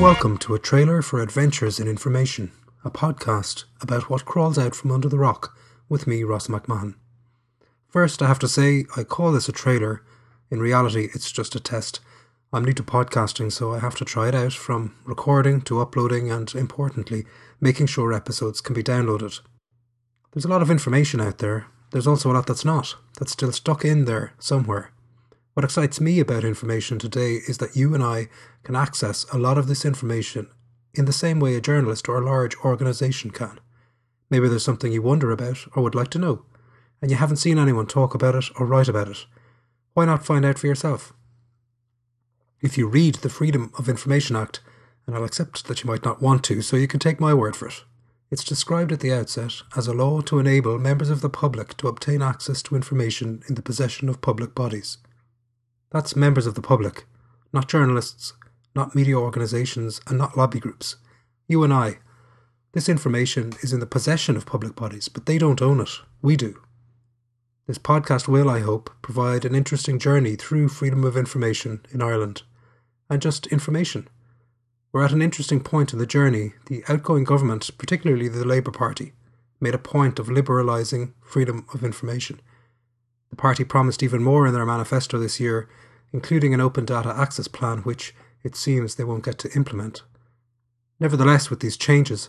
Welcome to a trailer for Adventures in Information, a podcast about what crawls out from under the rock with me, Ross McMahon. First, I have to say, I call this a trailer. In reality, it's just a test. I'm new to podcasting, so I have to try it out from recording to uploading and, importantly, making sure episodes can be downloaded. There's a lot of information out there. There's also a lot that's not, that's still stuck in there somewhere. What excites me about information today is that you and I can access a lot of this information in the same way a journalist or a large organisation can. Maybe there's something you wonder about or would like to know, and you haven't seen anyone talk about it or write about it. Why not find out for yourself? If you read the Freedom of Information Act, and I'll accept that you might not want to, so you can take my word for it. It's described at the outset as a law to enable members of the public to obtain access to information in the possession of public bodies. That's members of the public, not journalists, not media organisations, and not lobby groups. You and I. This information is in the possession of public bodies, but they don't own it. We do. This podcast will, I hope, provide an interesting journey through freedom of information in Ireland. And just information. We're at an interesting point in the journey. The outgoing government, particularly the Labour Party, made a point of liberalising freedom of information. The party promised even more in their manifesto this year, including an open data access plan, which it seems they won't get to implement. Nevertheless, with these changes,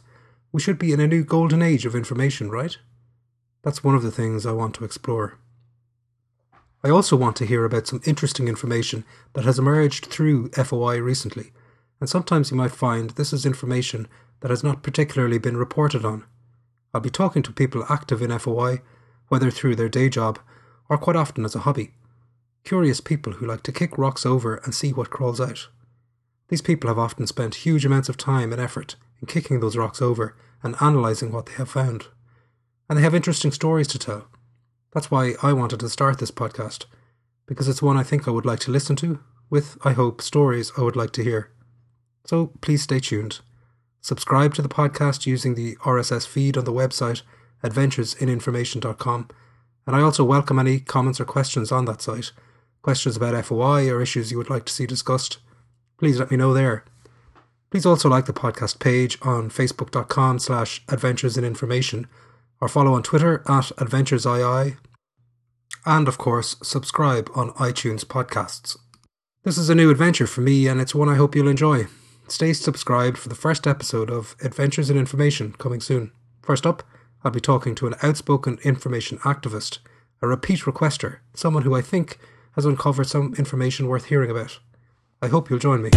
we should be in a new golden age of information, right? That's one of the things I want to explore. I also want to hear about some interesting information that has emerged through FOI recently, and sometimes you might find this is information that has not particularly been reported on. I'll be talking to people active in FOI, whether through their day job or quite often as a hobby. Curious people who like to kick rocks over and see what crawls out. These people have often spent huge amounts of time and effort in kicking those rocks over and analysing what they have found. And they have interesting stories to tell. That's why I wanted to start this podcast, because it's one I think I would like to listen to, with, I hope, stories I would like to hear. So please stay tuned. Subscribe to the podcast using the RSS feed on the website adventuresininformation.com and I also welcome any comments or questions on that site. Questions about FOI or issues you would like to see discussed, please let me know there. Please also like the podcast page on facebook.com slash adventures or follow on Twitter at adventuresii and of course subscribe on iTunes podcasts. This is a new adventure for me and it's one I hope you'll enjoy. Stay subscribed for the first episode of Adventures in Information coming soon. First up, I'll be talking to an outspoken information activist, a repeat requester, someone who I think has uncovered some information worth hearing about. I hope you'll join me.